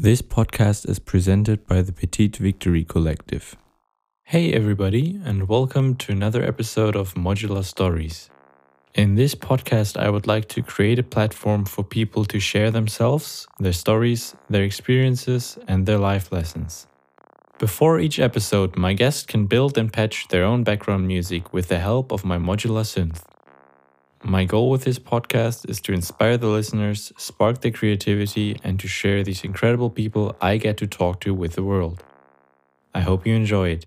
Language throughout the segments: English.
This podcast is presented by the Petite Victory Collective. Hey, everybody, and welcome to another episode of Modular Stories. In this podcast, I would like to create a platform for people to share themselves, their stories, their experiences, and their life lessons. Before each episode, my guest can build and patch their own background music with the help of my modular synth. My goal with this podcast is to inspire the listeners, spark their creativity, and to share these incredible people I get to talk to with the world. I hope you enjoy it.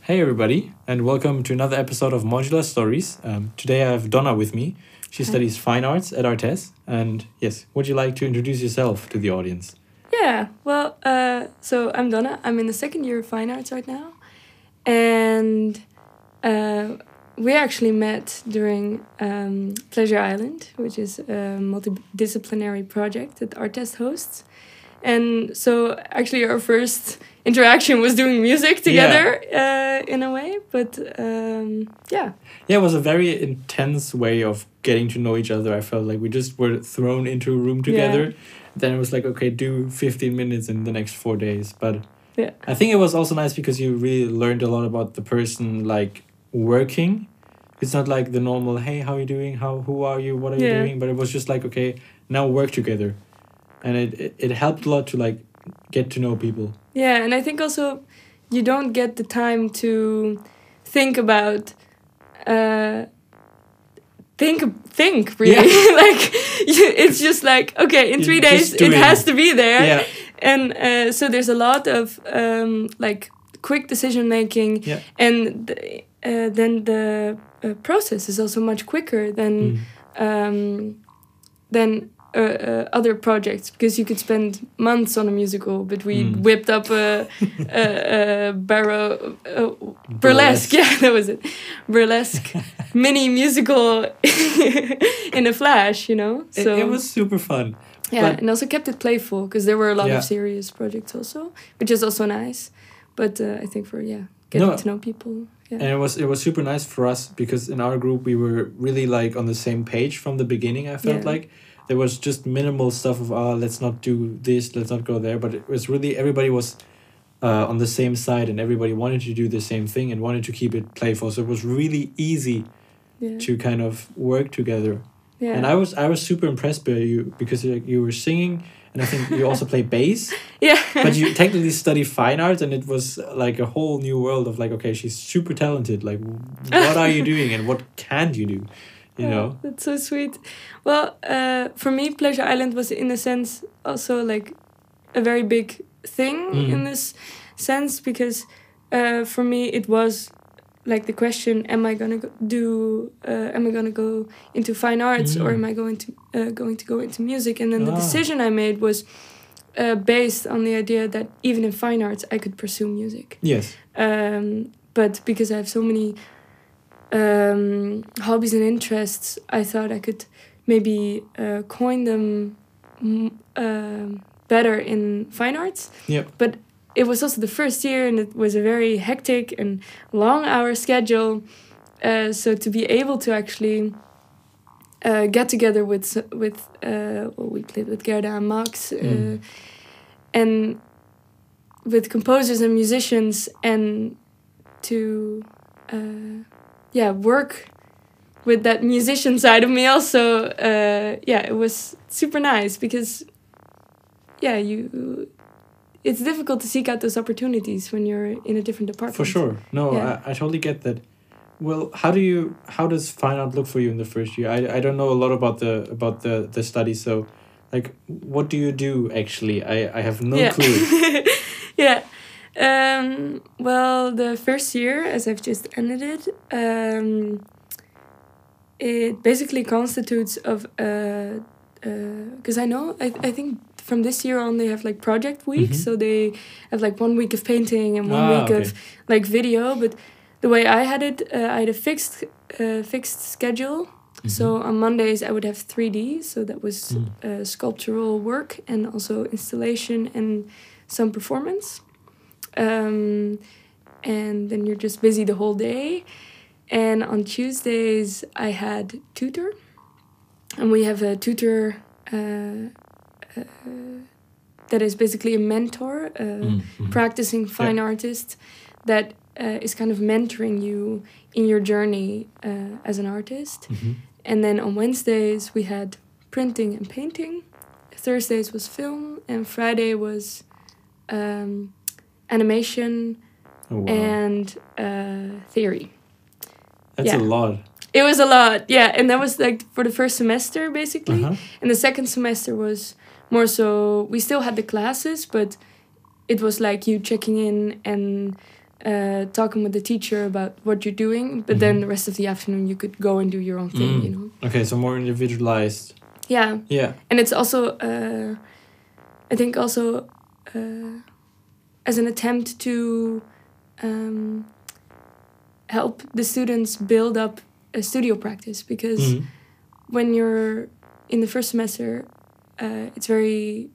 Hey, everybody, and welcome to another episode of Modular Stories. Um, today I have Donna with me. She studies fine arts at ArtEZ. And yes, would you like to introduce yourself to the audience? Yeah, well, uh, so I'm Donna. I'm in the second year of fine arts right now. And uh, we actually met during um, Pleasure Island, which is a multidisciplinary project that ArtEZ hosts. And so actually our first interaction was doing music together uh, in a way. But um, yeah. Yeah, it was a very intense way of getting to know each other. I felt like we just were thrown into a room together. Yeah. Then it was like, okay, do 15 minutes in the next four days. But yeah. I think it was also nice because you really learned a lot about the person like working. It's not like the normal, hey, how are you doing? How who are you? What are yeah. you doing? But it was just like, okay, now work together. And it, it, it helped a lot to like get to know people. Yeah, and I think also you don't get the time to think about uh think think really yeah. like it's just like okay in three days it has to be there yeah. and uh, so there's a lot of um, like quick decision making yeah. and uh, then the uh, process is also much quicker than mm. um, than uh, uh, other projects because you could spend months on a musical, but we mm. whipped up a, a, a barrow uh, burlesque. burlesque. Yeah, that was it. Burlesque mini musical in a flash, you know. So it, it was super fun. Yeah, and also kept it playful because there were a lot yeah. of serious projects also, which is also nice. But uh, I think for yeah, getting no, to know people. Yeah. And it was it was super nice for us because in our group we were really like on the same page from the beginning. I felt yeah. like there was just minimal stuff of oh let's not do this let's not go there but it was really everybody was uh, on the same side and everybody wanted to do the same thing and wanted to keep it playful so it was really easy yeah. to kind of work together yeah. and i was i was super impressed by you because you, you were singing and i think you also play bass. Yeah. But you technically study fine arts and it was like a whole new world of like okay she's super talented. Like what are you doing and what can you do? You oh, know? that's so sweet. Well uh, for me pleasure island was in a sense also like a very big thing Mm. in this sense because uh, for me it was like the question am i gonna go do uh, am i gonna go into fine arts or Mm. am i going to uh, going to go into music and then the Ah. decision i made was uh, based on the idea that even in fine arts i could pursue music yes um, but because I have so many um, hobbies and interests, I thought I could maybe uh, coin them mm, um better in fine arts. Yep. But it was also the first year, and it was a very hectic and long hour schedule. Uh, so to be able to actually uh, get together with with uh, well, we played with Gerda and Max, uh, Mm. and with composers and musicians, and to uh, yeah work with that musician side of me also. Uh, yeah, it was super nice because yeah you. It's difficult to seek out those opportunities when you're in a different department. For sure. No, Yeah. I, I totally get that. Well, how do you how does fine art look for you in the first year? I, I don't know a lot about the about the the study, so like what do you do actually? I, I have no yeah. clue. yeah. Um, well, the first year, as I've just ended it, um, it basically constitutes of because I know I I think from this year on they have like project weeks, Mhm. so they have like one week of painting and one Ah, week okay. of like video. But the way I had it, uh, I had a fixed uh, fixed schedule. So Mm-hmm. on Mondays I would have three D, so that was Mm. uh, sculptural work and also installation and some performance. Um, and then you're just busy the whole day. And on Tuesdays I had tutor, and we have a tutor uh, uh, that is basically a mentor, uh, Mm, mhm. practicing fine artist that uh, is kind of mentoring you in your journey uh, as an artist. Mhm. And then on Wednesdays we had printing and painting. Thursdays was film, and Friday was um, animation Oh, wow. and uh, theory. That's yeah. a lot. It was a lot, yeah, and that was like for the first semester basically. Uh-huh. And the second semester was more so we still had the classes, but it was like you checking in and uh, talking with the teacher about what you're doing. But then Mhm. the rest of the afternoon you could go and do your own thing, Mm. you know. Okay, so more individualized. Yeah, Yeah. and it's also uh, I think also uh, as an attempt to um, help the students build up a studio practice because Mhm. when you're in the first semester, uh, it's very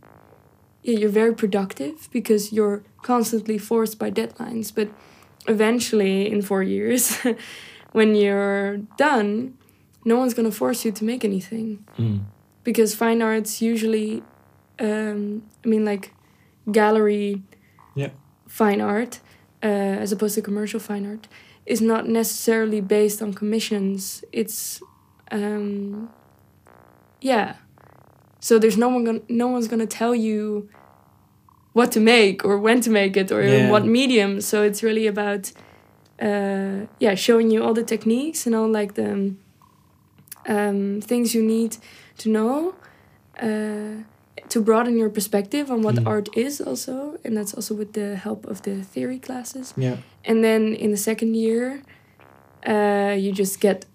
yeah you're very productive because you're constantly forced by deadlines. But eventually, in four years, when you're done, no one's gonna force you to make anything Mm. because fine arts usually, um, I mean like gallery, Yeah. fine art, uh, as opposed to commercial fine art, is not necessarily based on commissions. It's um, yeah. So there's no one gonna, no one's gonna tell you what to make or when to make it or Yeah. what medium. So it's really about uh, yeah showing you all the techniques and all like the um, things you need to know uh, to broaden your perspective on what Mm. art is also and that's also with the help of the theory classes Yeah. and then in the second year uh, you just get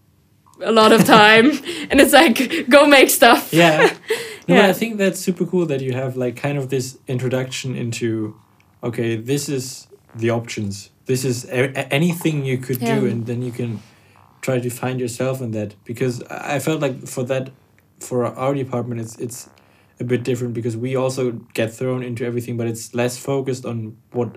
a lot of time and it's like go make stuff Yeah. No, Yeah. I think that's super cool that you have like kind of this introduction into, okay, this is the options. This is a- anything you could do, and then you can try to find yourself in that. Because I felt like for that, for our department, it's it's a bit different because we also get thrown into everything, but it's less focused on what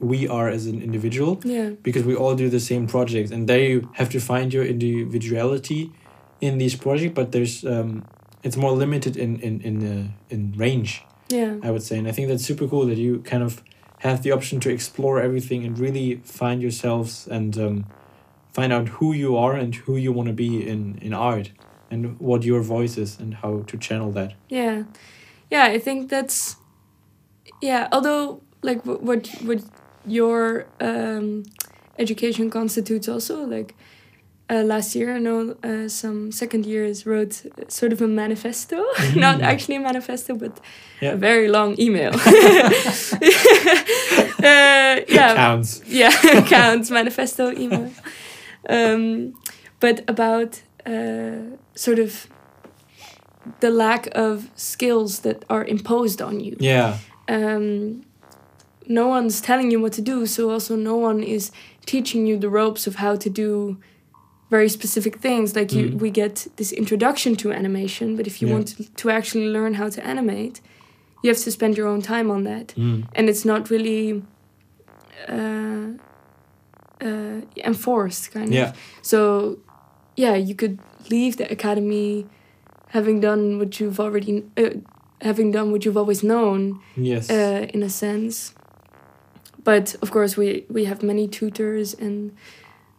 we are as an individual yeah. because we all do the same projects and there you have to find your individuality in these projects but there's um it's more limited in in in uh, in range yeah. I would say. And i think that's super cool that you kind of have the option to explore everything and really find yourselves and um, find out who you are and who you want to be in in art and what your voice is and how to channel that. Yeah. Yeah i think that's yeah although like what what your um, education constitutes also like uh, last year i know uh, some second years wrote sort of a manifesto. Not Mhm. actually a manifesto but Yeah. a very long email. Uh, yeah. Counts yeah counts manifesto email. Um, but about uh, sort of the lack of skills that are imposed on you. Yeah. Um, no one's telling you what to do so also no one is teaching you the ropes of how to do very specific things like you Mm. we get this introduction to animation but if you Yeah. want to, to actually learn how to animate you have to spend your own time on that mm. and it's not really uh, uh, enforced kind yeah of so yeah you could leave the academy having done what you've already uh, having done what you've always known yes uh, in a sense but of course we we have many tutors and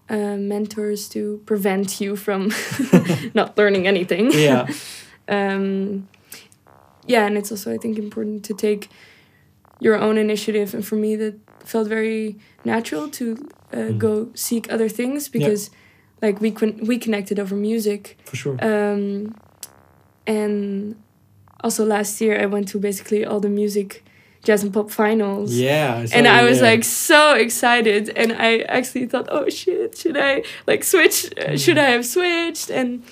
uh, mentors to prevent you from not learning anything. Yeah. Um, yeah, and it's also I think important to take your own initiative, and for me that felt very natural to uh, Mm. go seek other things because like we con- we connected over music, for sure. Um, and also last year I went to basically all the music jazz and pop finals. yeah And I was there. like so excited, and I actually thought, "Oh shit, should I like switch? Uh, should I have switched?" And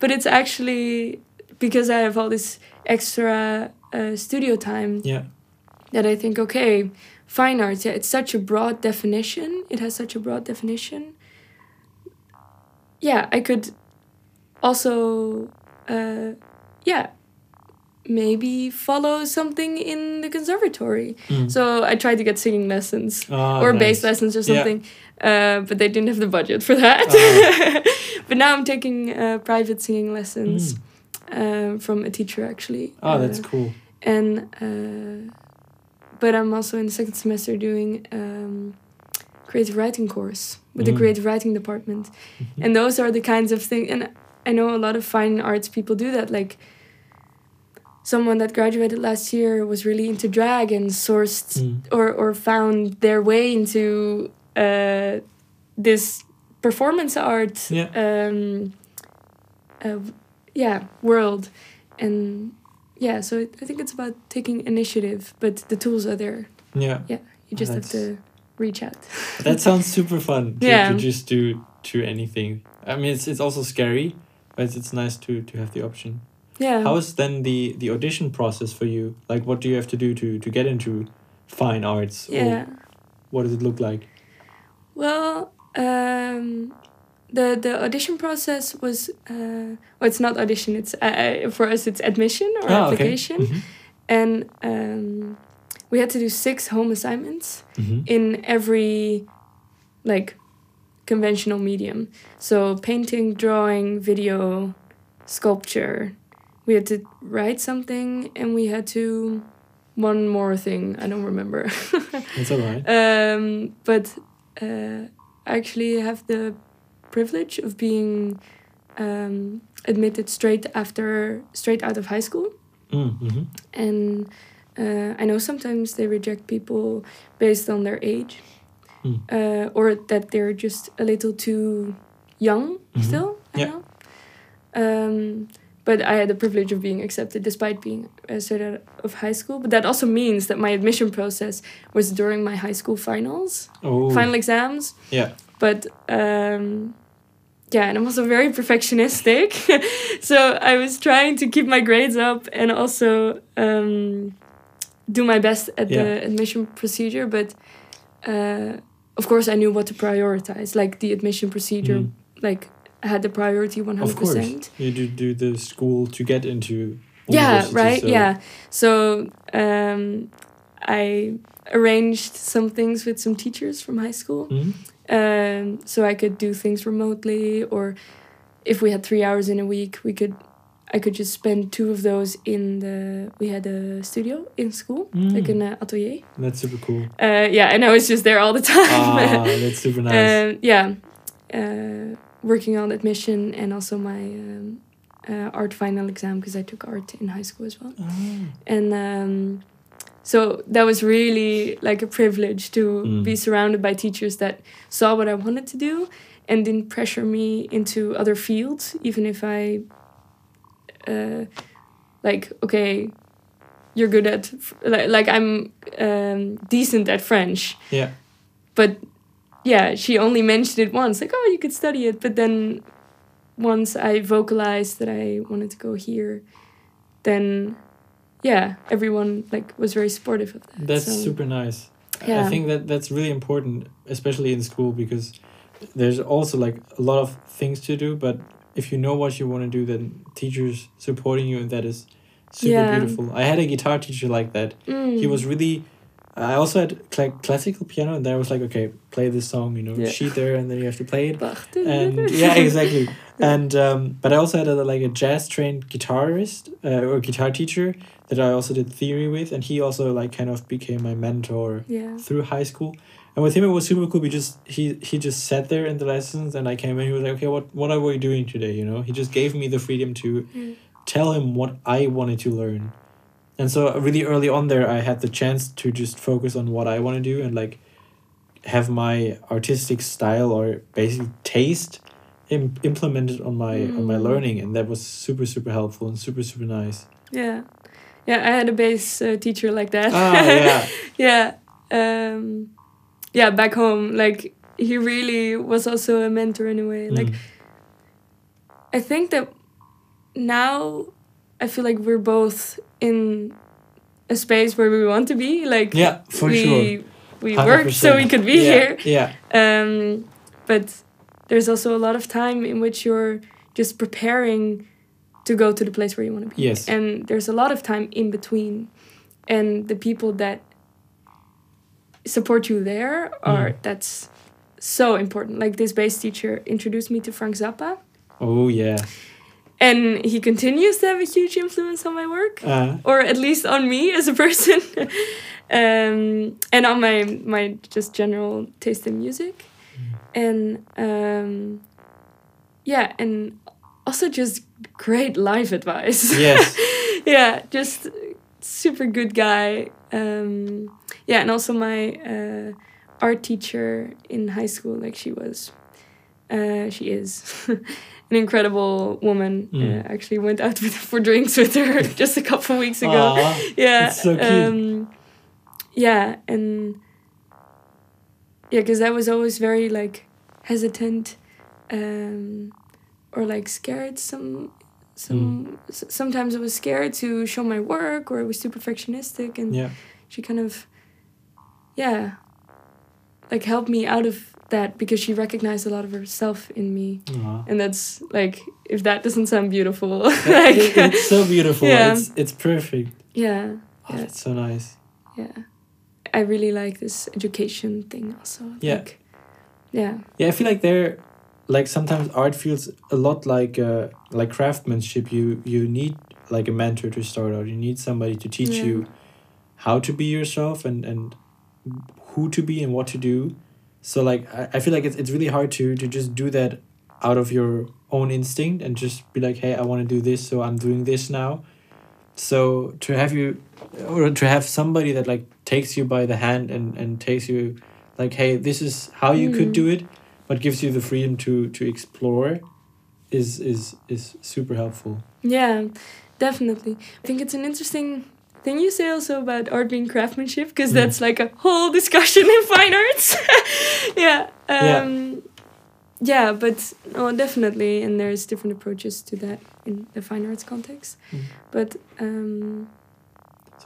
but it's actually because I have all this extra uh, studio time yeah that I think, okay, fine arts. Yeah, it's such a broad definition. It has such a broad definition. Yeah, I could also, uh, yeah, maybe follow something in the conservatory. Mm. So I tried to get singing lessons Ah, or nice. bass lessons or Yeah. something, uh, but they didn't have the budget for that. Ah. but now I'm taking uh, private singing lessons Mm. uh, from a teacher actually. Oh, that's Uh, cool. and uh, but I'm also in the second semester doing um, creative writing course with the Mm. creative writing department, Mhm. and those are the kinds of things. And I know a lot of fine arts people do that. Like someone that graduated last year was really into drag and sourced Mm. or or found their way into uh, this performance art Yeah. um, uh, yeah world and yeah so it, i think it's about taking initiative but the tools are there Yeah. yeah you just have to reach out That sounds super fun. To, Yeah. To just do to anything. I mean, it's it's also scary, but it's, it's nice to to have the option. Yeah How is then the the audition process for you? Like, what do you have to do to to get into fine arts? yeah Or what does it look like? well um the the audition process was uh well it's not audition it's uh, for us it's admission or Ah, okay. application Mhm. and um we had to do six home assignments Mhm. in every like conventional medium. So painting, drawing, video, sculpture. We had to write something and we had to one more thing, I don't remember. It's alright. um but uh I actually have the privilege of being um admitted straight after straight out of high school Mm, mhm. and uh, I know sometimes they reject people based on their age, Mm. uh, or that they're just a little too young Mhm. still. I Yeah. know. Um, but I had the privilege of being accepted despite being uh, straight out of high school. But that also means that my admission process was during my high school finals, Oh. final exams. Yeah. But um, yeah, and I'm also very perfectionistic. so I was trying to keep my grades up and also um, do my best at Yeah. the admission procedure. But uh, of course, I knew what to prioritize. Like the admission procedure, Mm. like had the priority 100%. Of course. You do do the school to get into. Yeah, right. so- Yeah. So um, I arranged some things with some teachers from high school Mhm. um, so I could do things remotely, or if we had three hours in a week, we could. I could just spend two of those in the. We had a studio in school, like Mm. an uh, atelier. That's super cool. Uh, yeah, and I was just there all the time. ah, that's super nice. Um, yeah, uh, working on admission and also my um, uh, art final exam because I took art in high school as well Ah. and um, so that was really like a privilege to Mm. be surrounded by teachers that saw what I wanted to do and didn't pressure me into other fields, even if I, uh, like, okay, you're good at, like, like I'm um, decent at French, Yeah. but yeah, she only mentioned it once, like, oh, you could study it, but then once I vocalized that I wanted to go here, then yeah, everyone like was very supportive of that. That's so, super nice. I- I think that that's really important, especially in school, because there's also like a lot of things to do. But if you know what you want to do, then teachers supporting you, and that is super Yeah. beautiful. I had a guitar teacher like that. Mm. He was really. I also had cl- classical piano, and there was like, okay, play this song, you know, Yeah. sheet there, and then you have to play it. Bach. and yeah exactly and um but i also had a, like a jazz trained guitarist uh, or guitar teacher that i also did theory with and he also like kind of became my mentor yeah. through high school and with him it was super cool we just he he just sat there in the lessons and i came in he was like okay what what are we doing today you know he just gave me the freedom to Mm. tell him what i wanted to learn and so really early on there i had the chance to just focus on what i want to do and like have my artistic style or basically taste Im- implemented on my on my Mm. learning and that was super super helpful and super super nice Yeah. Yeah, I had a bass uh, teacher like that. ah yeah yeah. Um, yeah, back home, like he really was also a mentor in a way. Like Mm. I think that now I feel like we're both in a space where we want to be. Like yeah for we sure we worked so we could be yeah, here. yeah Um, but there's also a lot of time in which you're just preparing to go to the place where you want to be. Yes. And there's a lot of time in between. And the people that support you there are Mm. that's so important. Like this bass teacher introduced me to Frank Zappa. oh yeah and he continues to have a huge influence on my work Uh, or at least on me as a person um, and on my my just general taste in music. And um, yeah and also just great life advice. Yes. yeah just super good guy. Um, yeah and also my uh, art teacher in high school like she was uh, she is an incredible woman Mm. uh, actually went out with, for drinks with her just a couple weeks ago Aw, yeah so um yeah and yeah because i was always very like hesitant um or like scared some some s- sometimes i was scared to show my work or i was too perfectionistic and yeah. she kind of yeah like helped me out of that because she recognized a lot of herself in me Aw. and that's like if that doesn't sound beautiful It- like it's so beautiful. Yeah. It's it's perfect. yeah Oh, Yeah. that's so nice. yeah i really like this education thing also Yeah. like, yeah Yeah, I feel like there, like sometimes art feels a lot like uh, like craftsmanship. You you need like a mentor to start out. You need somebody to teach Yeah. you how to be yourself and and who to be and what to do. So like I, I feel like it's it's really hard to to just do that out of your own instinct and just be like, hey, I want to do this, so I'm doing this now. So to have you or to have somebody that like takes you by the hand and and takes you like hey this is how you could Mm. do it but gives you the freedom to to explore is is is super helpful yeah definitely i think it's an interesting thing you say also about art being craftsmanship? Because Mm. that's like a whole discussion in fine arts. Yeah Yeah. um yeah but oh definitely and there's different approaches to that in the fine arts context. Mm. but um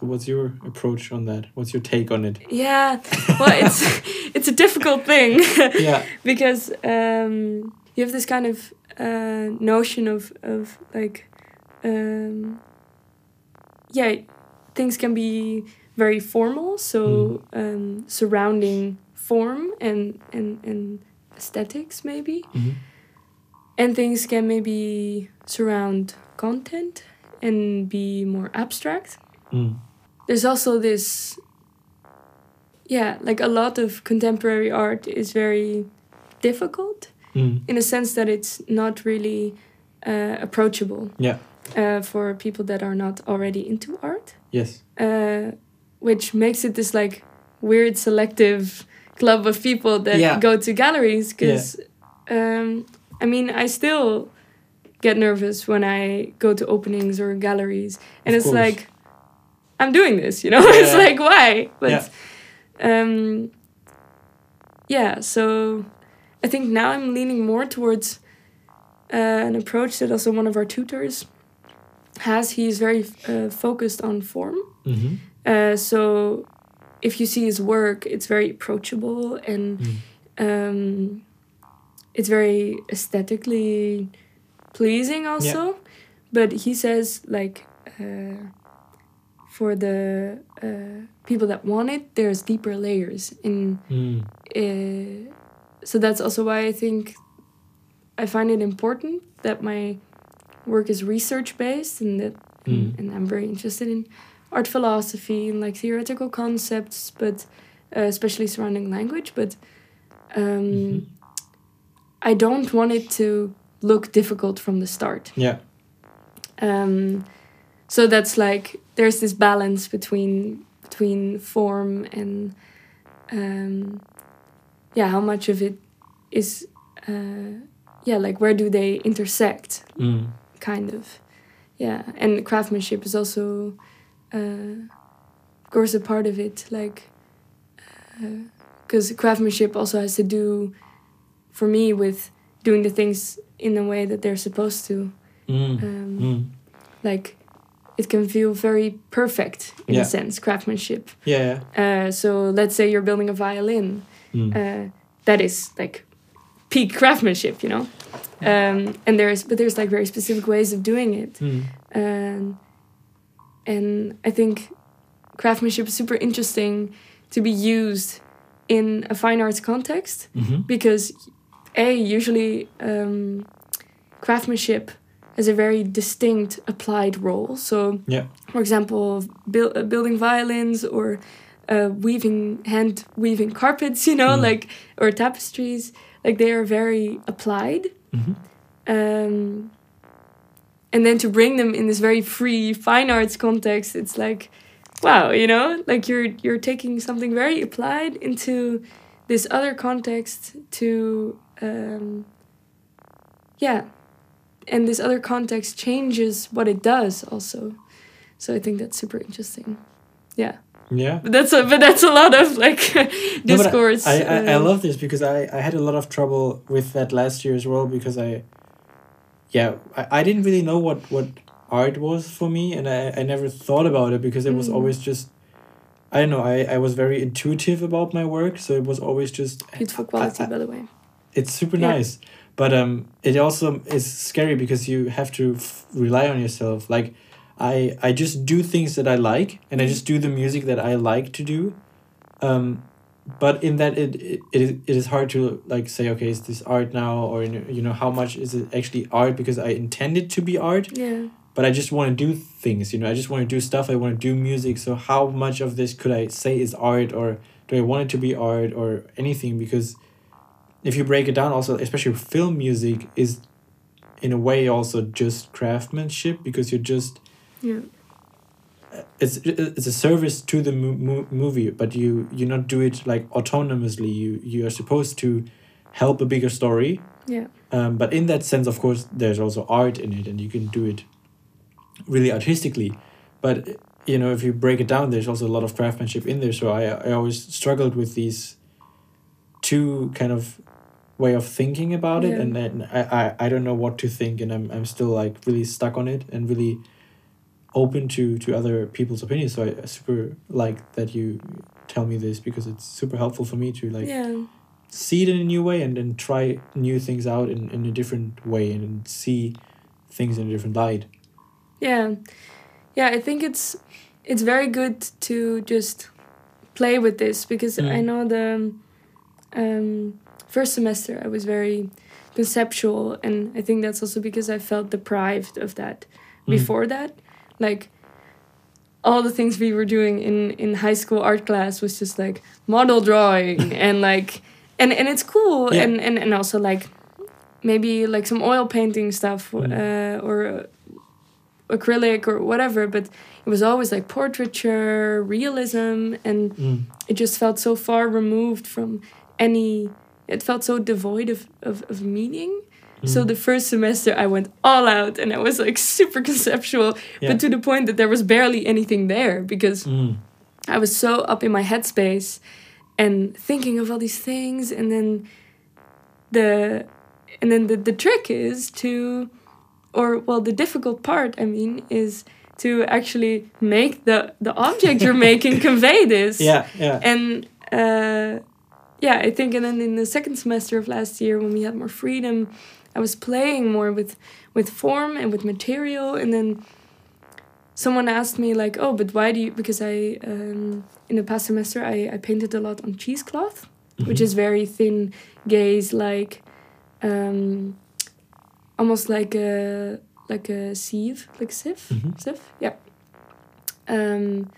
so what's your approach on that? What's your take on it? Yeah well it's it's a difficult thing. Yeah. Because um, you have this kind of uh, notion of of like um, yeah things can be very formal so um, surrounding form and and and aesthetics maybe Mhm. and things can maybe surround content and be more abstract Mm. there's also this yeah like a lot of contemporary art is very difficult Mm. in a sense that it's not really uh, approachable yeah uh, for people that are not already into art yes uh, which makes it this like weird selective club of people that Yeah. go to galleries because um, i mean i still get nervous when i go to openings or galleries and Of it's course. like i'm doing this you know Yeah. it's like why but Yeah. um yeah so i think now i'm leaning more towards uh, an approach that also one of our tutors has he's very uh, focused on form mm-hmm. uh, so if you see his work, it's very approachable and Mm. um, it's very aesthetically pleasing also. But he says like uh, for the uh, people that want it, there's deeper layers in. Mm. Uh, so that's also why I think I find it important that my work is research based and that Mm. and I'm very interested in art philosophy and like theoretical concepts, but uh, especially surrounding language. But um, Mhm. I don't want it to look difficult from the start. yeah Um, so that's like there's this balance between between form and um, yeah, how much of it is uh, yeah, like where do they intersect? mm. Kind of yeah and craftsmanship is also uh, of course a part of it like because craftsmanship also has to do for me with doing the things in a way that they're supposed to Mm. um, Mm. like it can feel very perfect in Yeah. a sense craftsmanship yeah uh, so let's say you're building a violin mm. uh, that is like peak craftsmanship you know um, and there's but there's like very specific ways of doing it Mm. um, and I think craftsmanship is super interesting to be used in a fine arts context Mhm. because a usually um, craftsmanship has a very distinct applied role. So, Yeah. for example, uh, building violins or uh, weaving hand weaving carpets, you know, Mm. like or tapestries, like they are very applied. Mhm. Um, and then to bring them in this very free fine arts context, it's like, wow, you know, like you're you're taking something very applied into this other context to, um, yeah, and this other context changes what it does also. So I think that's super interesting. Yeah, Yeah. but that's a but that's a lot of like No, I- discourse. I, I, I uh, love this because I, I had a lot of trouble with that last year as well because I yeah I, I didn't really know what, what art was for me and I, I never thought about it because it was Mm. always just I don't know I, I was very intuitive about my work so it was always just beautiful I- quality, I- by the way. it's super Yeah. nice but um it also is scary because you have to f- rely on yourself like i i just do things that i like and i just do the music that i like to do. Um but in that it it, it, is, it is hard to like say okay is this art now? Or you know, you know how much is it actually art? Because i intend it to be art Yeah, but I just want to do things, you know, I just want to do stuff, I want to do music. So, how much of this could I say is art, or do I want it to be art, or anything? Because if you break it down, also, especially film music, is in a way also just craftsmanship because you're just yeah, it's it's a service to the mo- mo- movie but you you not do it like autonomously you you are supposed to help a bigger story yeah, um, but in that sense, of course, there's also art in it, and you can do it really artistically. But you know, if you break it down, there's also a lot of craftsmanship in there. So I I always struggled with these two kind of way of thinking about it, Yeah. and then I, I I don't know what to think, and I'm I'm still like really stuck on it, and really open to to other people's opinions. So I, I super like that you tell me this because it's super helpful for me to like yeah. see it in a new way and then try new things out in, in a different way and see things in a different light. Yeah, yeah. I think it's it's very good to just play with this because Mm. I know the um, first semester I was very conceptual, and I think that's also because I felt deprived of that Mm. before that. Like all the things we were doing in in high school art class was just like model drawing and like and and it's cool Yeah. and and and also like maybe like some oil painting stuff Mm. uh, or uh, acrylic or whatever but it was always like portraiture realism and Mm. it just felt so far removed from any it felt so devoid of of, of meaning so Mm. the first semester i went all out and i was like super conceptual Yeah. but to the point that there was barely anything there because Mm. I was so up in my headspace and thinking of all these things and then the and then the, the trick is to or well the difficult part I mean is to actually make the the object you're making convey this Yeah, yeah. and uh, yeah i think and then in the second semester of last year when we had more freedom i was playing more with with form and with material and then someone asked me like oh but why do you because i um, in the past semester i, I painted a lot on cheesecloth which Mhm. is very thin gaze like um, almost like a like a sieve like sieve Mhm. sieve yeah um,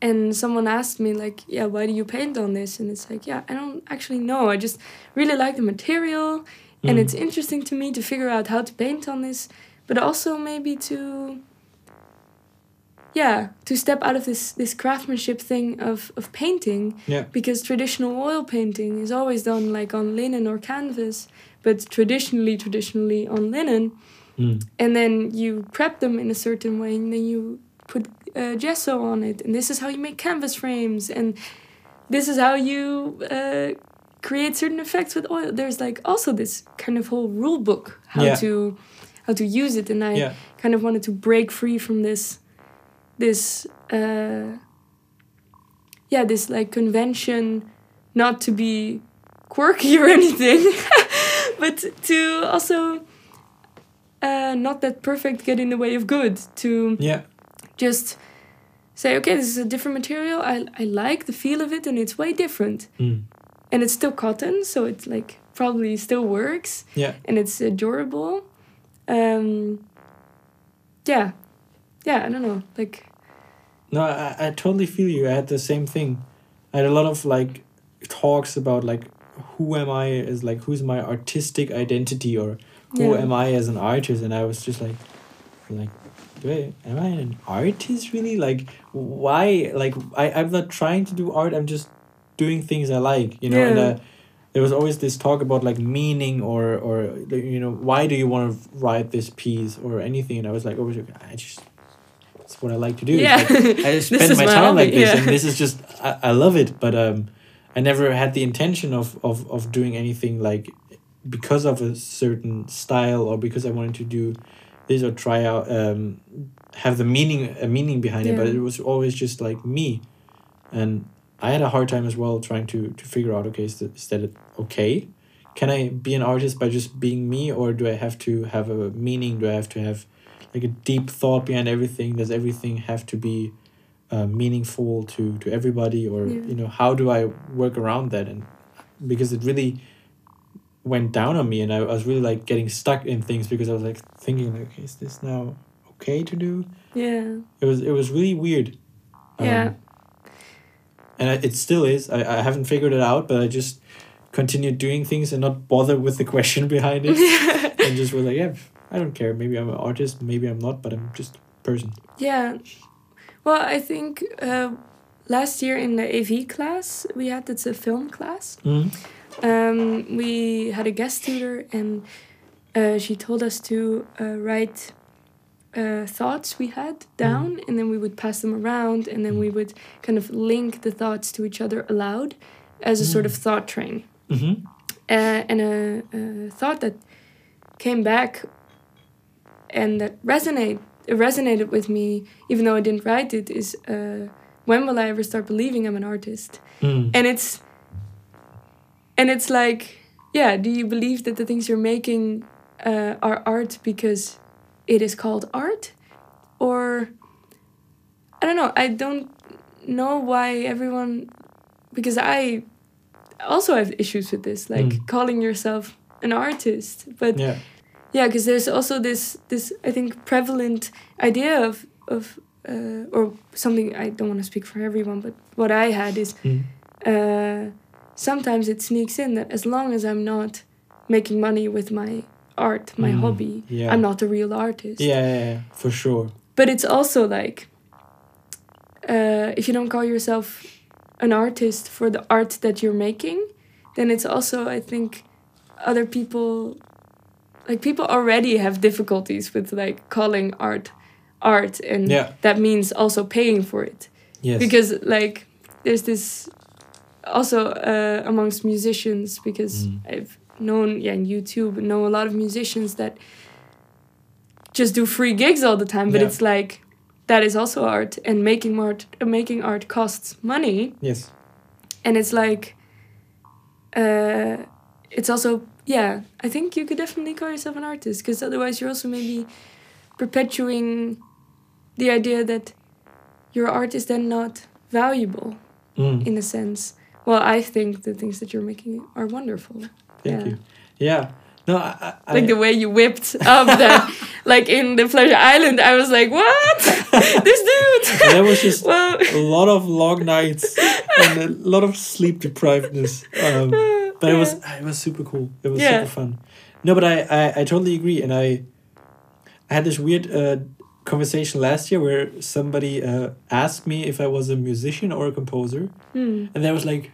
and someone asked me like yeah why do you paint on this and it's like yeah i don't actually know i just really like the material and Mm. it's interesting to me to figure out how to paint on this but also maybe to yeah to step out of this this craftsmanship thing of of painting Yeah. because traditional oil painting is always done like on linen or canvas but traditionally traditionally on linen Mm. and then you prep them in a certain way and then you put uh, gesso on it and this is how you make canvas frames and this is how you uh, create certain effects with oil there's like also this kind of whole rule book how Yeah. to how to use it and i Yeah. kind of wanted to break free from this this uh yeah this like convention not to be quirky or anything but to also uh not that perfect get in the way of good to Yeah. just say okay this is a different material i i like the feel of it and it's way different Mm. And it's still cotton so it's like probably still works Yeah. and it's uh, durable um, yeah, yeah. I don't know. Like No, I, I totally feel you. I had the same thing. I had a lot of like talks about like who am I as like who's my artistic identity or who Yeah. am I as an artist and I was just like like I am I an artist really? Like why like I, I'm not trying to do art, I'm just doing things I like, you know, and uh, there was always this talk about like meaning or or you know why do you want to write this piece or anything and I was like like, I just it's what I like to do. Yeah. like, I spend my my time like this yeah. and this is just I, I love it but um I never had the intention of, of of doing anything like because of a certain style or because I wanted to do this or try out um have the meaning a meaning behind it but it was always just like me and I had a hard time as well trying to to figure out okay is that, is that okay? Can I be an artist by just being me or do I have to have a meaning? Do I have to have like a deep thought behind everything? Does everything have to be uh, meaningful to to everybody? Or Yeah. you know how do I work around that? And because it really went down on me and I, I was really like getting stuck in things because I was like thinking like okay, is this now okay to do? Yeah, it was it was really weird. Um, yeah, and I, it still is. I, I haven't figured it out but I just continued doing things and not bother with the question behind it. And just was like yeah I don't care. Maybe I'm an artist maybe I'm not but I'm just a person. Yeah. Well, I think uh, last year in the AV class we had it's a film class. mm Um, we had a guest tutor, and uh, she told us to uh, write uh, thoughts we had down, and then we would pass them around, and then we would kind of link the thoughts to each other aloud as a sort of thought train. mm-hmm. Uh, and a, a thought that came back and that resonate resonated with me, even though I didn't write it, is uh, when will I ever start believing I'm an artist? mm. and it's and it's like yeah do you believe that the things you're making uh, are art because it is called art or i don't know i don't know why everyone because i also have issues with this like Mm. calling yourself an artist but yeah yeah because there's also this this i think prevalent idea of of uh, or something i don't want to speak for everyone but what i had is mm. uh, sometimes it sneaks in that as long as i'm not making money with my art my Mm, hobby yeah. i'm not a real artist yeah, yeah, yeah for sure but it's also like uh, if you don't call yourself an artist for the art that you're making then it's also i think other people like people already have difficulties with like calling art art and Yeah. that means also paying for it yes because like there's this also uh, amongst musicians because Mm. I've known yeah on YouTube know a lot of musicians that just do free gigs all the time but Yeah. it's like that is also art and making art uh, making art costs money yes and it's like uh it's also yeah i think you could definitely call yourself an artist because otherwise you're also maybe perpetuating the idea that your art is then not valuable mm. in a sense well i think the things that you're making are wonderful thank yeah. you yeah no I, I, like the way you whipped up that like in the pleasure island i was like what this dude that was just well a lot of long nights and a lot of sleep deprivedness. Um, but it was it was super cool. It was Yeah. super fun. No, but I, I, I totally agree, and I I had this weird uh, conversation last year where somebody uh, asked me if I was a musician or a composer, Hmm. and I was like,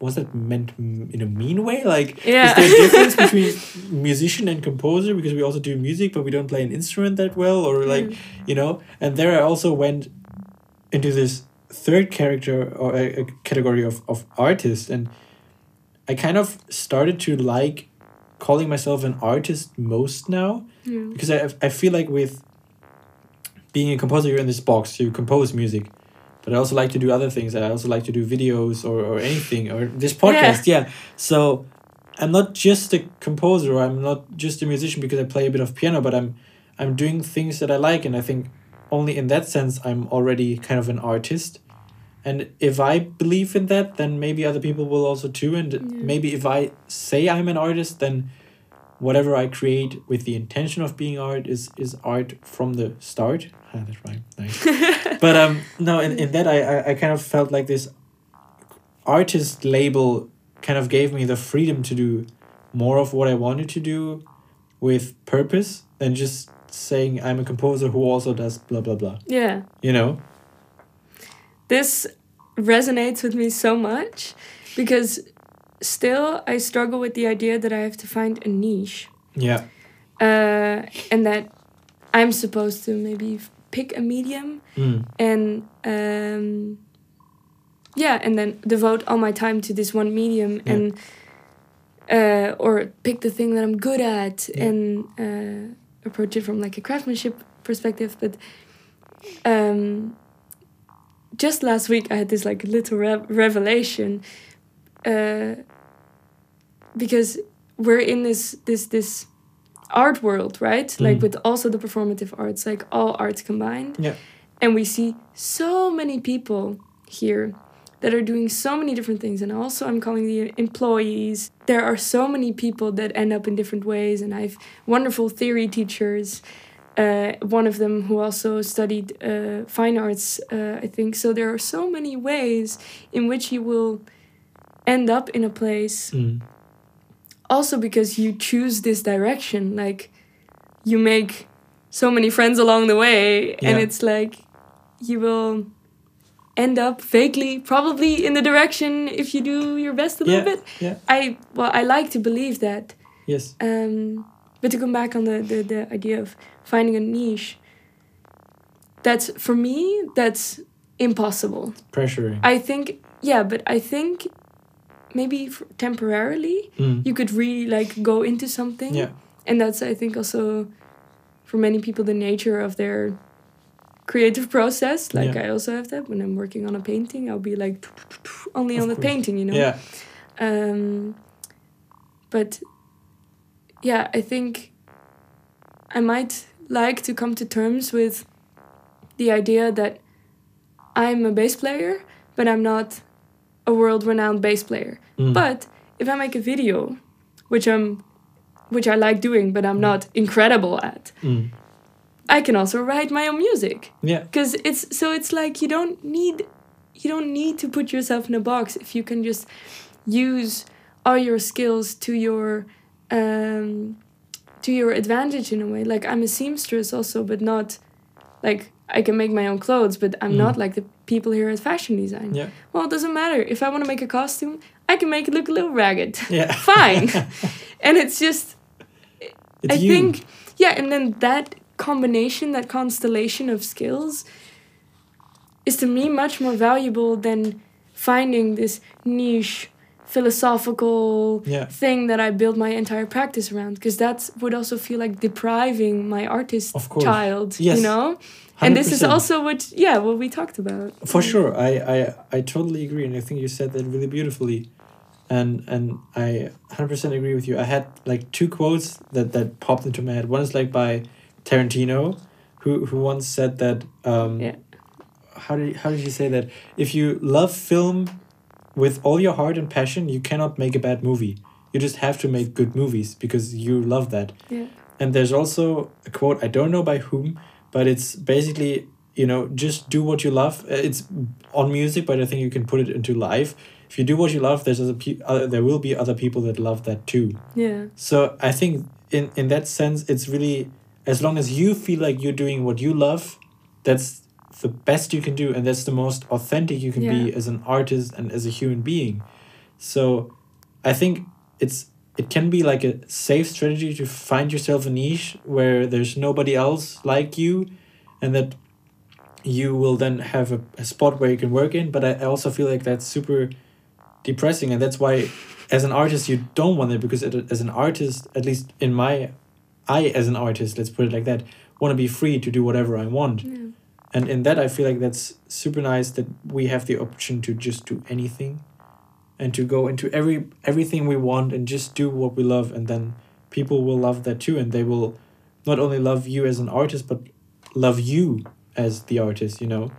was that meant in a mean way? Like, Yeah. is there a difference between musician and composer because we also do music, but we don't play an instrument that well, or like Mm. you know and there i also went into this third character or a, a category of, of artist and i kind of started to like calling myself an artist most now Yeah. because i, I feel like with being a composer you're in this box you compose music but i also like to do other things i also like to do videos or, or anything or this podcast yeah. so i'm not just a composer i'm not just a musician because i play a bit of piano but i'm i'm doing things that i like and i think only in that sense i'm already kind of an artist and if i believe in that then maybe other people will also too and Yeah. maybe if i say i'm an artist then whatever I create with the intention of being art is is art from the start. Ah, that's right. Nice. but um no in, in that I, I I kind of felt like this artist label kind of gave me the freedom to do more of what I wanted to do with purpose than just saying I'm a composer who also does blah blah blah. Yeah. You know? This resonates with me so much because still I struggle with the idea that I have to find a niche. Yeah. Uh, and that I'm supposed to maybe f- pick a medium Mm. and um, yeah, and then devote all my time to this one medium Yeah. and uh, or pick the thing that I'm good at Yeah. and uh, approach it from like a craftsmanship perspective. But um, just last week, I had this like little re- revelation uh, because we're in this this this art world, right? Like Mm. with also the performative arts, like all arts combined. Yeah. And we see so many people here that are doing so many different things. And also, I'm calling the employees. There are so many people that end up in different ways. And I have wonderful theory teachers. Uh, one of them who also studied uh, fine arts, uh, I think. So there are so many ways in which you will end up in a place Mm. also because you choose this direction like you make so many friends along the way and it's like you will end up vaguely probably in the direction if you do your best a Yeah. little bit Yeah. i well i like to believe that Yes. um but to come back on the, the the idea of finding a niche that's for me that's impossible Pressuring. i think yeah but i think maybe f temporarily Mm. you could really like go into something Yeah. and that's i think also for many people the nature of their creative process like Yeah. i also have that when i'm working on a painting i'll be like only Of on the course. painting you know Yeah. um but yeah i think i might like to come to terms with the idea that i'm a bass player but i'm not a world renowned bass player Mm. but if I make a video, which I'm, which I like doing, but I'm not incredible at, Mm. I can also write my own music. Yeah. Because it's so it's like you don't need, you don't need to put yourself in a box if you can just use all your skills to your, um, to your advantage in a way. Like I'm a seamstress also, but not, like I can make my own clothes, but I'm Mm. not like the people here at fashion design. Yeah. Well, it doesn't matter. If I want to make a costume, I can make it look a little ragged. Yeah. Fine. and it's just, It's I you. think, yeah, and then that combination, that constellation of skills is to me much more valuable than finding this niche philosophical Yeah. thing that I build my entire practice around because that would also feel like depriving my artist child, Yes. you know? And this is also what, yeah, what we talked about. For sure, I, I I totally agree, and I think you said that really beautifully, and and I hundred percent agree with you. I had like two quotes that that popped into my head. One is like by Tarantino, who who once said that. Um, Yeah. How did how did he say that? If you love film with all your heart and passion, you cannot make a bad movie. You just have to make good movies because you love that. Yeah. And there's also a quote, I don't know by whom, but it's basically, you know, just do what you love. Uh, It's on music, but I think you can put it into life. If you do what you love, there's other pe- uh, there will be other people that love that too. Yeah. So I think in in that sense, it's really as long as you feel like you're doing what you love, that's the best you can do, and that's the most authentic you can be as an artist and as a human being. So I think it's it can be like a safe strategy to find yourself a niche where there's nobody else like you, and that you will then have a, a spot where you can work in. But I I also feel like that's super depressing, and that's why as an artist you don't want it because it, as an artist, at least in my, I as an artist, let's put it like that, want to be free to do whatever I want. Yeah. And in that, I feel like that's super nice that we have the option to just do anything, and to go into every everything we want and just do what we love, and then people will love that too, and they will not only love you as an artist, but love you as the artist. You know,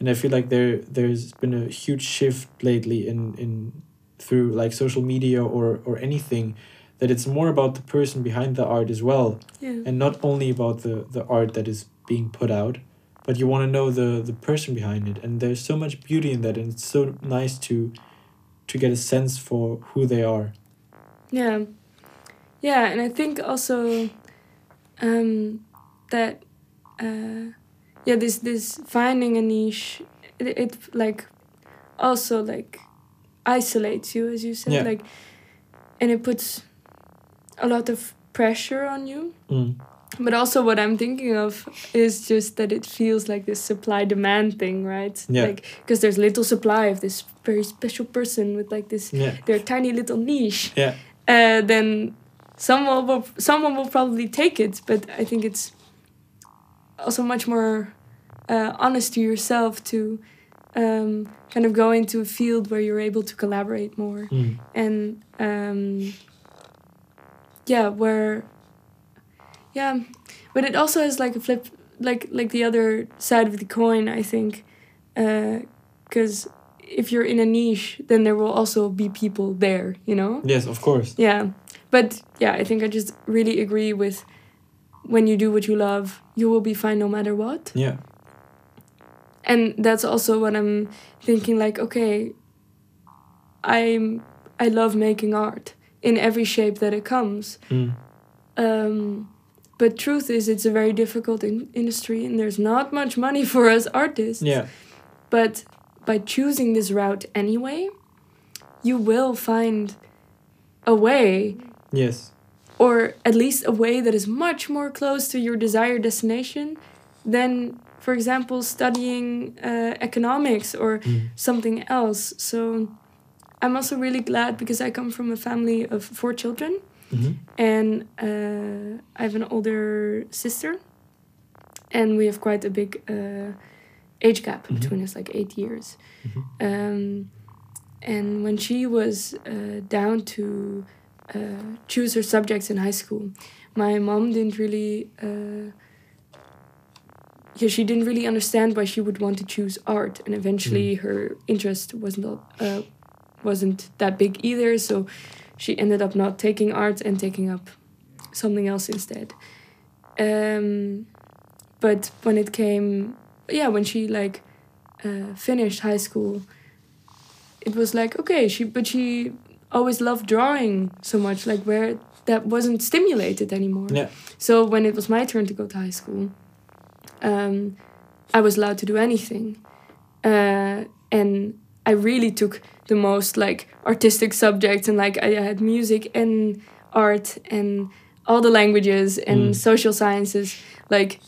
and I feel like there there's been a huge shift lately in in through like social media or or anything that it's more about the person behind the art as well Yeah. and not only about the the art that is being put out but you want to know the the person behind it and there's so much beauty in that and it's so nice to to get a sense for who they are Yeah. Yeah, and I think also um, that uh, yeah, this this finding a niche it, it like also like isolates you as you said Yeah. like and it puts a lot of pressure on you. mm. But also what I'm thinking of is just that it feels like this supply demand thing, right? Yeah. Like because there's little supply of this very special person with like this yeah their tiny little niche yeah uh, then someone will someone will probably take it. But I think it's also much more uh, honest to yourself to um, kind of go into a field where you're able to collaborate more mm. and um, yeah, where yeah, but it also has like a flip, like like the other side of the coin. I think because if you're in a niche, then there will also be people there. You know. yes of course Yeah. But yeah, I think I just really agree with when you do what you love, you will be fine no matter what. yeah And that's also what I'm thinking like, okay, I'm I love making art in every shape that it comes. mm. Um but truth is it's a very difficult in- industry and there's not much money for us artists. yeah But by choosing this route anyway, you will find a way yes or at least a way that is much more close to your desired destination than for example studying uh, economics or mm. something else so i'm also really glad because i come from a family of four children hmm and uh, i have an older sister and we have quite a big uh, age gap Mhm. between us like eight years Mhm. um, and when she was uh, down to uh, choose her subjects in high school, my mom didn't really. Uh, yeah, she didn't really understand why she would want to choose art, and eventually her interest was not uh, wasn't that big either. So she ended up not taking art and taking up something else instead. Um, but when it came, yeah, when she like uh, finished high school, it was like okay, she but she always loved drawing so much, like where that wasn't stimulated anymore. yeah So when it was my turn to go to high school, um, I was allowed to do anything, uh, and I really took the most like artistic subjects, and like I had music and art and all the languages and Mm. social sciences, like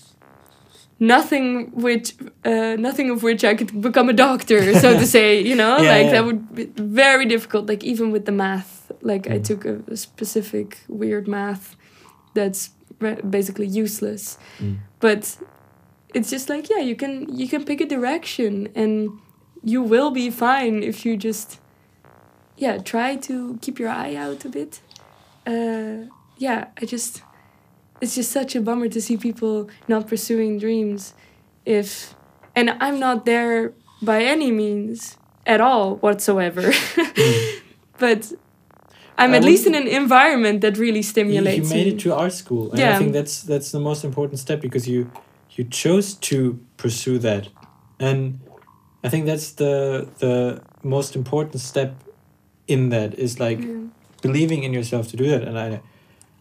nothing which uh, nothing of which I could become a doctor, so to say. You know, Yeah, like yeah. that would be very difficult. Like even with the math, like I Mm. took a, a specific weird math that's basically useless. Mm. But it's just like yeah, you can you can pick a direction and you will be fine if you just yeah try to keep your eye out a bit. Uh, yeah, I just it's just such a bummer to see people not pursuing dreams if and I'm not there by any means at all whatsoever. Mm. but I'm at least in an environment that really stimulates you made me. it to art school and i think that's that's the most important step because you you chose to pursue that and i think that's the the most important step in that is like Yeah. believing in yourself to do that. And i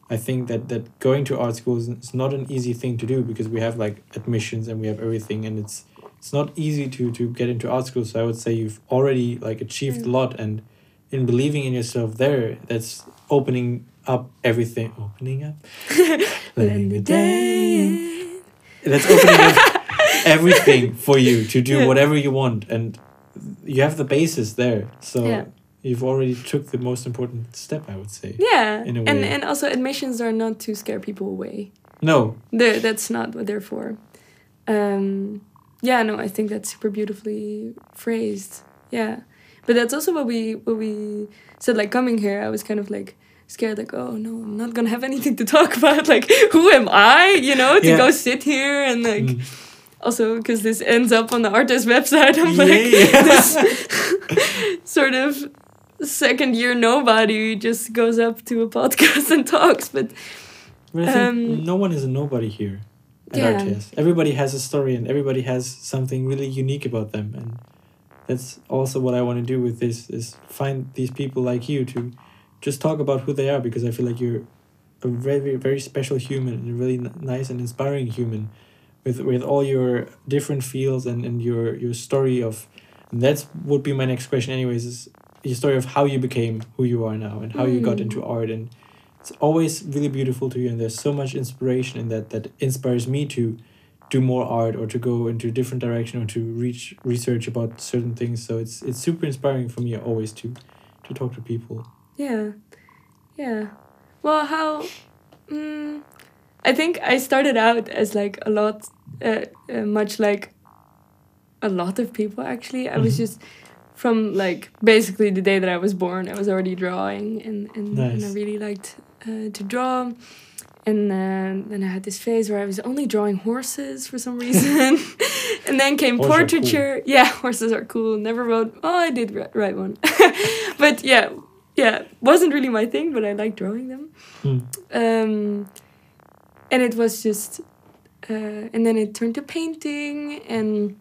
i think that that going to art school is, not an easy thing to do because we have like admissions and we have everything. And it's it's not easy to to get into art school. So i would say you've already like achieved a Mm. lot. And in believing in yourself there that's opening up everything. Opening up? Let the day in. that's opening up everything for you to do Yeah. whatever you want and you have the basis there so Yeah. you've already took the most important step i would say Yeah, in a and way. and also admissions are not to scare people away. no They're, that's not what they're for. Um, yeah, no, I think that's super beautifully phrased. Yeah, but that's also what we what we said. Like coming here, I was kind of like scared, like, oh no, I'm not gonna have anything to talk about. Like, who am I? You know, to Yeah. go sit here and like. Mm. Also, because this ends up on the artist website, I'm Yeah, like yeah. this sort of second year nobody just goes up to a podcast and talks. But Um, no one is a nobody here at Yeah. ArtEZ. Everybody has a story and everybody has something really unique about them, and that's also what I want to do with this: is find these people like you to just talk about who they are because I feel like you're a very very special human and a really n- nice and inspiring human with with all your different fields and, and your your story of and that's would be my next question anyways is your story of how you became who you are now and how you got Mm. into art and it's always really beautiful to you and there's so much inspiration in that that inspires me to do more art or to go into a different direction or to reach research about certain things so it's it's super inspiring for me always to to talk to people yeah, yeah. Well, how? Mm, I think I started out as like a lot, uh, uh, much like a lot of people. Actually, I was Mhm. just from like basically the day that I was born. I was already drawing, and and, and I really liked uh, to draw. And uh, then I had this phase where I was only drawing horses for some reason. and then came Horses are cool. portraiture. Yeah, horses are cool. Never wrote. Oh, I did wri- write one. but yeah, yeah, wasn't really my thing, but I like drawing them. Hmm. Um, and it was just, uh, and then it turned to painting. And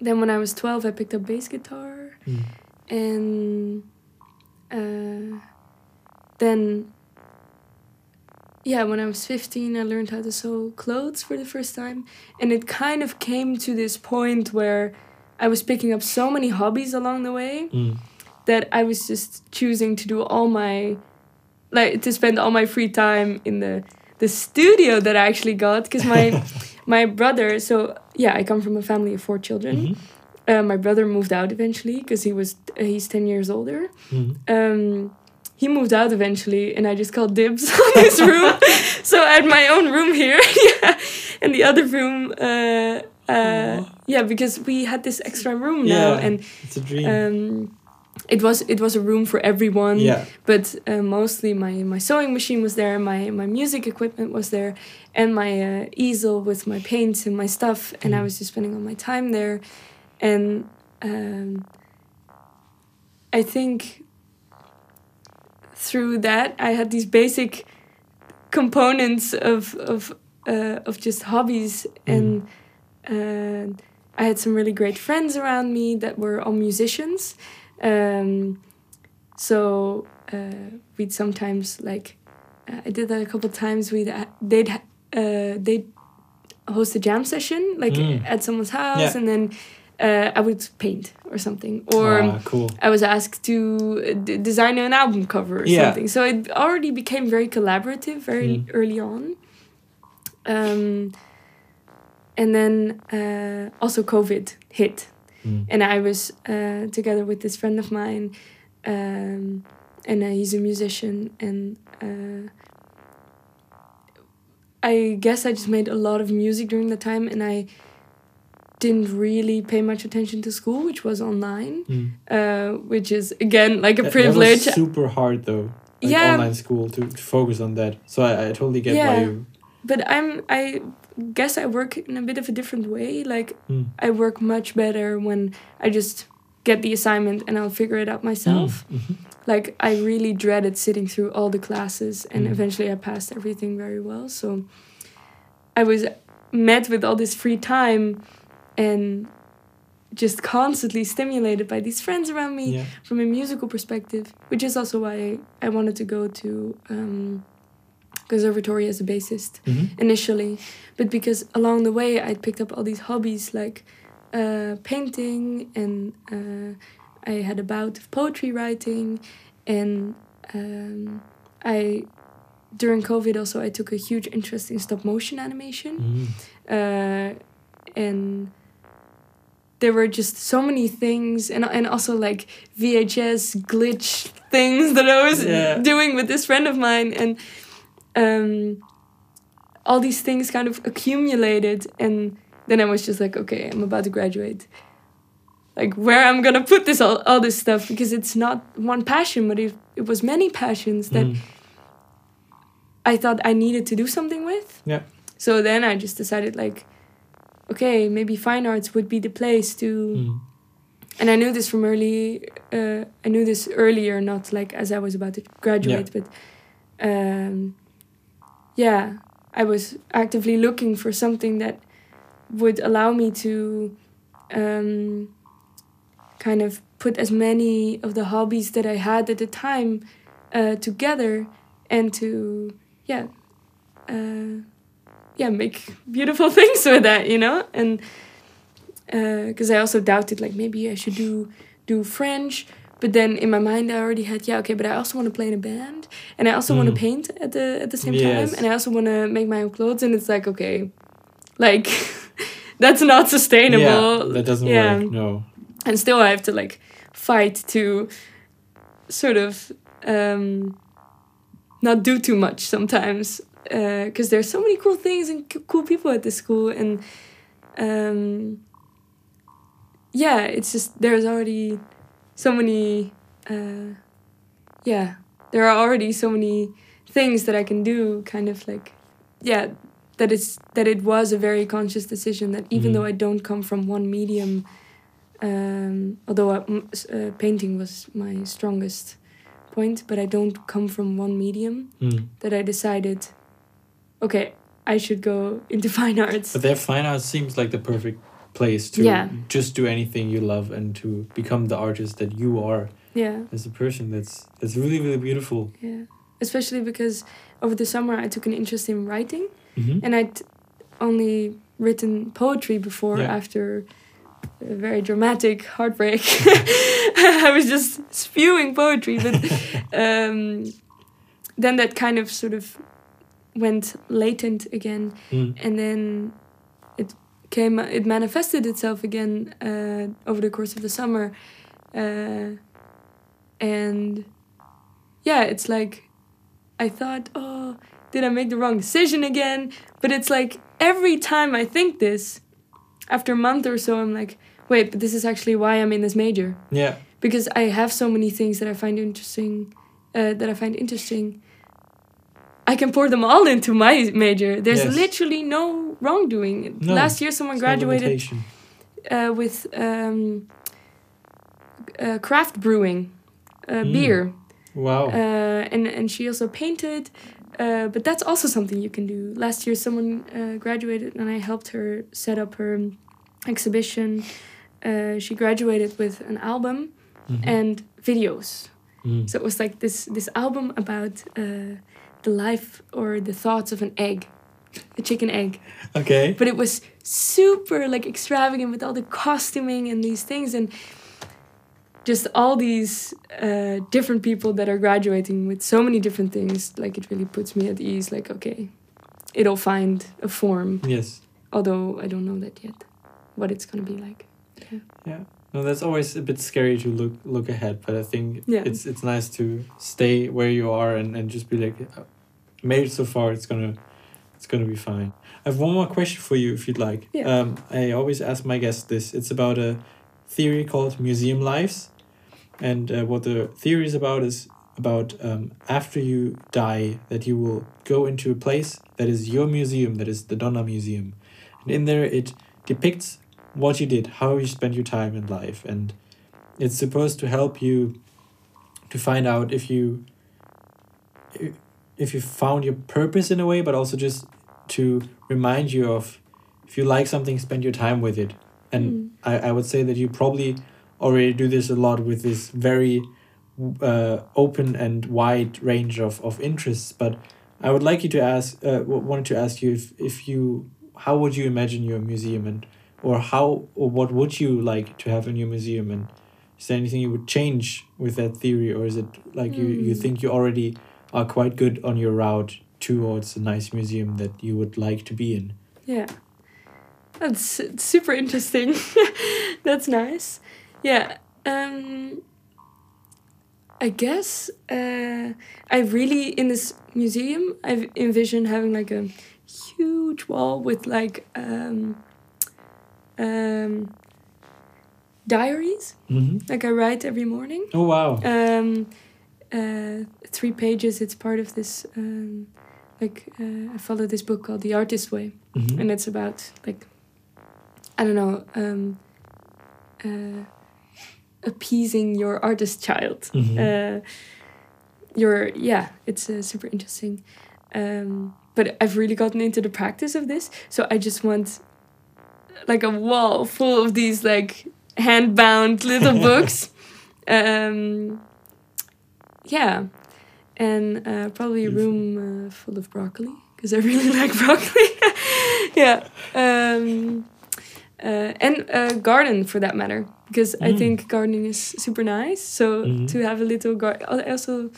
then when I was 12, I picked up bass guitar. Mm. And uh, then, yeah, when I was 15, I learned how to sew clothes for the first time. And it kind of came to this point where I was picking up so many hobbies along the way Mm. that I was just choosing to do all my like to spend all my free time in the the studio that I actually got because my my brother so yeah I come from a family of four children. Mhm. uh, my brother moved out eventually because he was uh, he's 10 years older. Mhm. um he moved out eventually and I just called dibs on his room. So I had my own room here yeah and the other room uh uh yeah because we had this extra room now and it's a dream. um, it was it was a room for everyone. yeah But uh, mostly my my sewing machine was there, my my music equipment was there, and my uh, easel with my paints and my stuff. And I Mm. was just spending all my time there, and um, I think through that I had these basic components of of uh, of just hobbies and. Uh, I had some really great friends around me that were all musicians. Um, so uh, we'd sometimes like uh, I did that a couple times. We'd uh, they'd uh, they'd host a jam session like Mm. at someone's house, Yeah. and then uh, I would paint or something, or ah, cool I was asked to uh, d- design an album cover or Yeah. something. So it already became very collaborative very Mm. early on. Um, and then uh, also COVID hit, Mm. and I was uh, together with this friend of mine, um, and uh, he's a musician, and uh, I guess I just made a lot of music during the time, and I didn't really pay much attention to school, which was online, Mm. uh, which is again like a That- privilege. That super hard though. Like Yeah. online school to, to focus on that. So I, I totally get why you. but I'm I guess I work in a bit of a different way. Like Mm. I work much better when I just get the assignment and I'll figure it out myself. Mhm. Like I really dreaded sitting through all the classes and Mm. eventually I passed everything very well. So I was met with all this free time and just constantly stimulated by these friends around me Yeah. from a musical perspective, which is also why I wanted to go to um, conservatory as a bassist Mhm. initially, but because along the way I picked up all these hobbies like uh, painting and uh, I had a bout of poetry writing, and um, I during COVID also I took a huge interest in stop motion animation, Mm. uh, and there were just so many things and and also like VHS glitch things that I was Yeah. doing with this friend of mine and um all these things kind of accumulated and then I was just like okay I'm about to graduate like where I'm gonna put this all, all this stuff because it's not one passion but it, it was many passions that Mm. I thought I needed to do something with Yeah. so then I just decided like okay maybe fine arts would be the place to Mm. and I knew this from early. Uh, I knew this earlier, not like as I was about to graduate, but um, yeah, I was actively looking for something that would allow me to um, kind of put as many of the hobbies that I had at the time uh, together and to yeah uh, yeah make beautiful things with that you know? And because uh, I also doubted like maybe I should do do French but then in my mind I already had yeah okay but I also want to play in a band and I also want to Mm. paint at the at the same Yes. time and I also want to make my own clothes and it's like okay like that's not sustainable Yeah, that doesn't Yeah. work. No. and still I have to like fight to sort of um, not do too much sometimes because there's so many cool things and c- cool people at the school and um, yeah it's just there's already so many uh, yeah there are already so many things that I can do kind of like yeah that it's that it was a very conscious decision that even Mhm. though I don't come from one medium um, although I, s- uh, painting was my strongest point but I don't come from one medium Mm. that I decided okay I should go into fine arts But there, fine art seems like the perfect place to Yeah. just do anything you love and to become the artist that you are yeah as a person. That's that's really really beautiful. yeah especially because over the summer I took an interest in writing Mm-hmm. and I'd only written poetry before Yeah. after a very dramatic heartbreak. I was just spewing poetry, but um, then that kind of sort of went latent again, Mm. and then came, it manifested itself again uh, over the course of the summer, uh, and yeah, it's like I thought, oh, did I make the wrong decision again? But it's like every time I think this, after a month or so, I'm like, wait, but this is actually why I'm in this major Yeah. because I have so many things that I find interesting. Uh, that I find interesting. I can pour them all into my major. There's Yes. literally no wrongdoing. No, Last year, someone graduated uh, with um, uh, craft brewing, uh, Mm. beer, Wow. uh, and and she also painted. Uh, but that's also something you can do. Last year, someone uh, graduated, and I helped her set up her exhibition. Uh, she graduated with an album Mhm. and videos. Mm. So it was like this this album about uh, the life or the thoughts of an egg, a chicken egg. Okay. But it was super like extravagant with all the costuming and these things and just all these uh, different people that are graduating with so many different things. Like it really puts me at ease. Like okay, it'll find a form. Yes. Although I don't know that yet, what it's gonna be like. Yeah. No, that's always a bit scary to look look ahead, but I think Yeah. it's it's nice to stay where you are and, and just be like, "Uh, made it so far. It's gonna it's gonna be fine. I have one more question for you, if you'd like. Yeah. Um, I always ask my guests this. It's about a theory called museum lives, and uh, what the theory is about is about um, after you die that you will go into a place that is your museum, that is the Donna Museum, and in there it depicts what you did, how you spent your time in life, and it's supposed to help you to find out if you if you found your purpose in a way, but also just to remind you of if you like something, spend your time with it. And Mm. I, I would say that you probably already do this a lot with this very uh, open and wide range of, of interests. But I would like you to ask, uh, wanted to ask you if, if you, how would you imagine your museum and, or how, or what would you like to have in your museum? And is there anything you would change with that theory? Or is it like you, you Hmm. think you already are quite good on your route towards a nice museum that you would like to be in? Yeah. That's it's super interesting. That's nice. Yeah. Um I guess uh I really in this museum I've envisioned having like a huge wall with like um um diaries Mm-hmm. like I write every morning. Oh, wow. Um uh three pages it's part of this um like uh, I follow this book called The Artist Way Mhm. and it's about like I don't know um, uh, appeasing your artist child. Mhm. Uh, your yeah, it's uh, super interesting. Um, but I've really gotten into the practice of this, so I just want like a wall full of these like hand bound little books. Um, yeah, and uh, probably a room uh, full of broccoli because I really like broccoli. yeah, um, uh, and a garden for that matter because I Mm. think gardening is super nice. So Mhm. to have a little garden, I also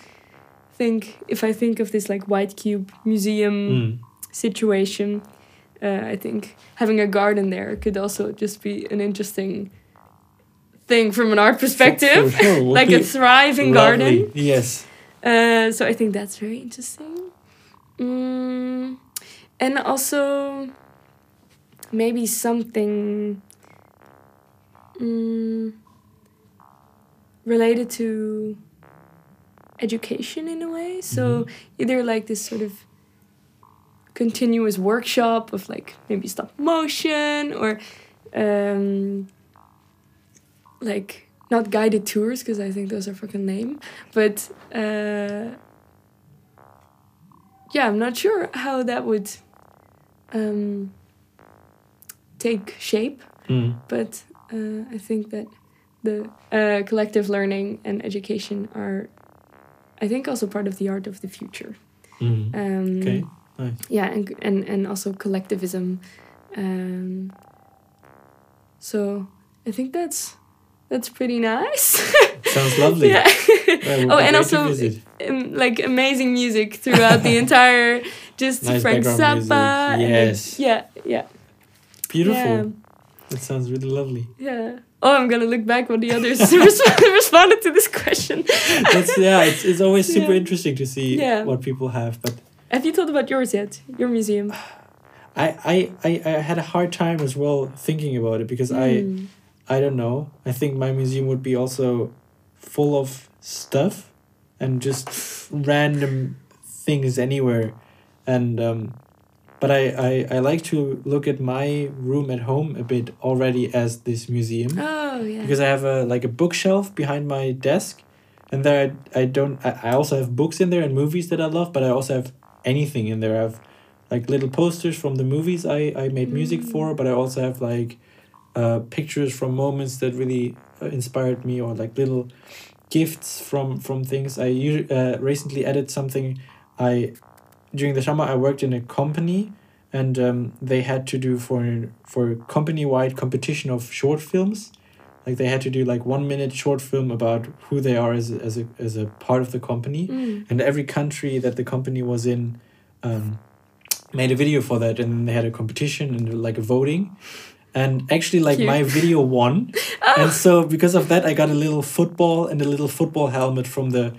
think if I think of this like white cube museum Mm. situation, uh, I think having a garden there could also just be an interesting thing from an art perspective, sure, like a thriving lovely. garden. Yes. Uh, so I think that's very interesting. Mm, and also maybe something mm, related to education in a way. So Mhm. either like this sort of continuous workshop of like maybe stop motion or um, like not guided tours because I think those are fucking lame, but uh, yeah, I'm not sure how that would um, take shape, Mm. but uh, I think that the uh, collective learning and education are, I think, also part of the art of the future. Mm. Um, Okay. Nice. yeah and and, and also collectivism um so i think that's that's pretty nice Sounds lovely. yeah oh and also um, like amazing music throughout the entire just Nice frank zappa music. and Yes. yeah yeah Beautiful. yeah, That sounds really lovely. yeah oh i'm gonna look back what the others resp- responded to this question That's yeah. It's, it's always super Yeah. interesting to see Yeah. what people have. But have you thought about yours yet your museum I, I I I had a hard time as well thinking about it because I Hmm. I don't know. I think my museum would be also full of stuff and just random things anywhere. And um but I, I, I like to look at my room at home a bit already as this museum. oh yeah Because I have a like a bookshelf behind my desk and there I, I don't I, I also have books in there and movies that I love, but I also have anything in there. I have like little posters from the movies I, I made music Mm. for, but I also have like uh, pictures from moments that really uh, inspired me or like little gifts from from things I uh, recently added something i during the summer i worked in a company and um, they had to do for for a company wide competition of short films like they had to do like one minute short film about who they are as a, as a, as a part of the company Mm. and every country that the company was in um, made a video for that and then they had a competition and like a voting and actually like Cute. my video won and so because of that i got a little football and a little football helmet from the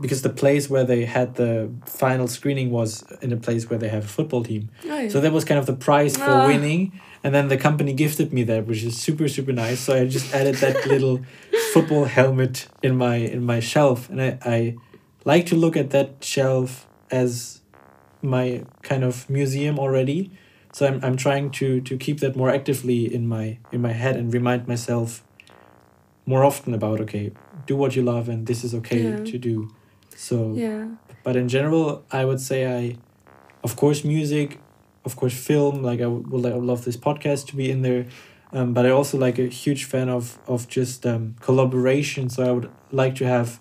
because the place where they had the final screening was in a place where they have a football team Oh, so that was kind of the prize for Ah. winning and then the company gifted me that which is super super nice. So i just added that little football helmet in my in my shelf. And i i like to look at that shelf as my kind of museum already. So i'm, I'm trying to to keep that more actively in my in my head and remind myself more often about okay do what you love and this is okay Yeah. to do. So yeah. but in general i would say i of course music of course film like i would, would like, love this podcast to be in there um, but i also like a huge fan of of just um, collaboration. So i would like to have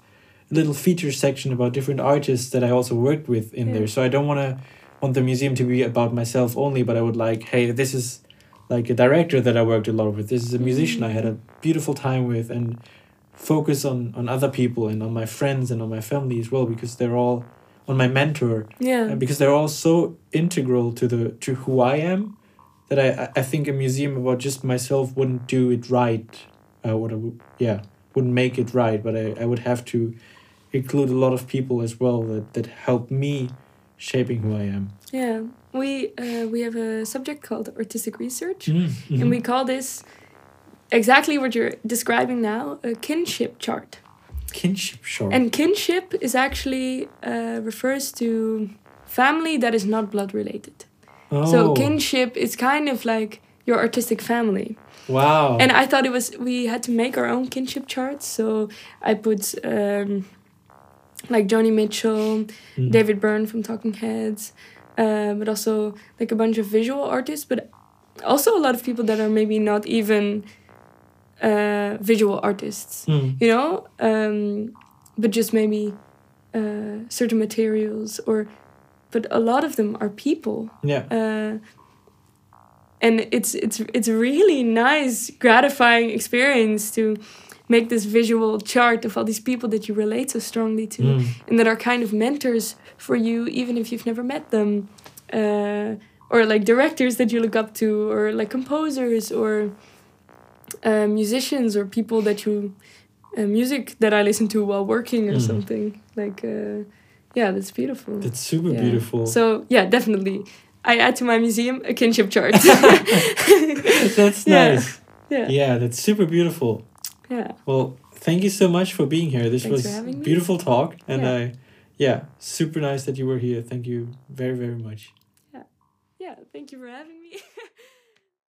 a little feature section about different artists that i also worked with in Yeah. there so i don't want to want the museum to be about myself only but i would like hey this is like a director that i worked a lot with. This is a musician i had a beautiful time with and focus on on other people and on my friends and on my family as well because they're all on my mentor yeah because they're all so integral to the to who I am that I I- think a museum about just myself wouldn't do it right uh, what I would yeah wouldn't make it right but I, I would have to include a lot of people as well that that help me shaping who I am Yeah, we uh, we have a subject called artistic research, Mm-hmm. and we call this exactly what you're describing now a kinship chart. Kinship short And kinship is actually uh, refers to family that is not blood related. oh. So kinship is kind of like your artistic family. Wow. And I thought it was we had to make our own kinship charts. So I put um, like Joni Mitchell, Mm. David Byrne from Talking Heads, uh, but also like a bunch of visual artists, but also a lot of people that are maybe not even uh, visual artists, Mm. you know, um, but just maybe uh, certain materials or, but a lot of them are people. Yeah. Uh, and it's it's it's a really nice, gratifying experience to make this visual chart of all these people that you relate so strongly to Mm. and that are kind of mentors for you even if you've never met them uh, or like directors that you look up to or like composers or uh, musicians or people that you uh, music that i listen to while working or Mm. something like uh, yeah that's beautiful That's super Yeah. beautiful. so yeah definitely i add to my museum a kinship chart that's Yeah. nice. yeah Yeah, that's super beautiful. yeah Well, thank you so much for being here. This Thanks was having me. beautiful talk, and Yeah. I, yeah, super nice that you were here. Thank you very very much. Yeah, yeah thank you for having me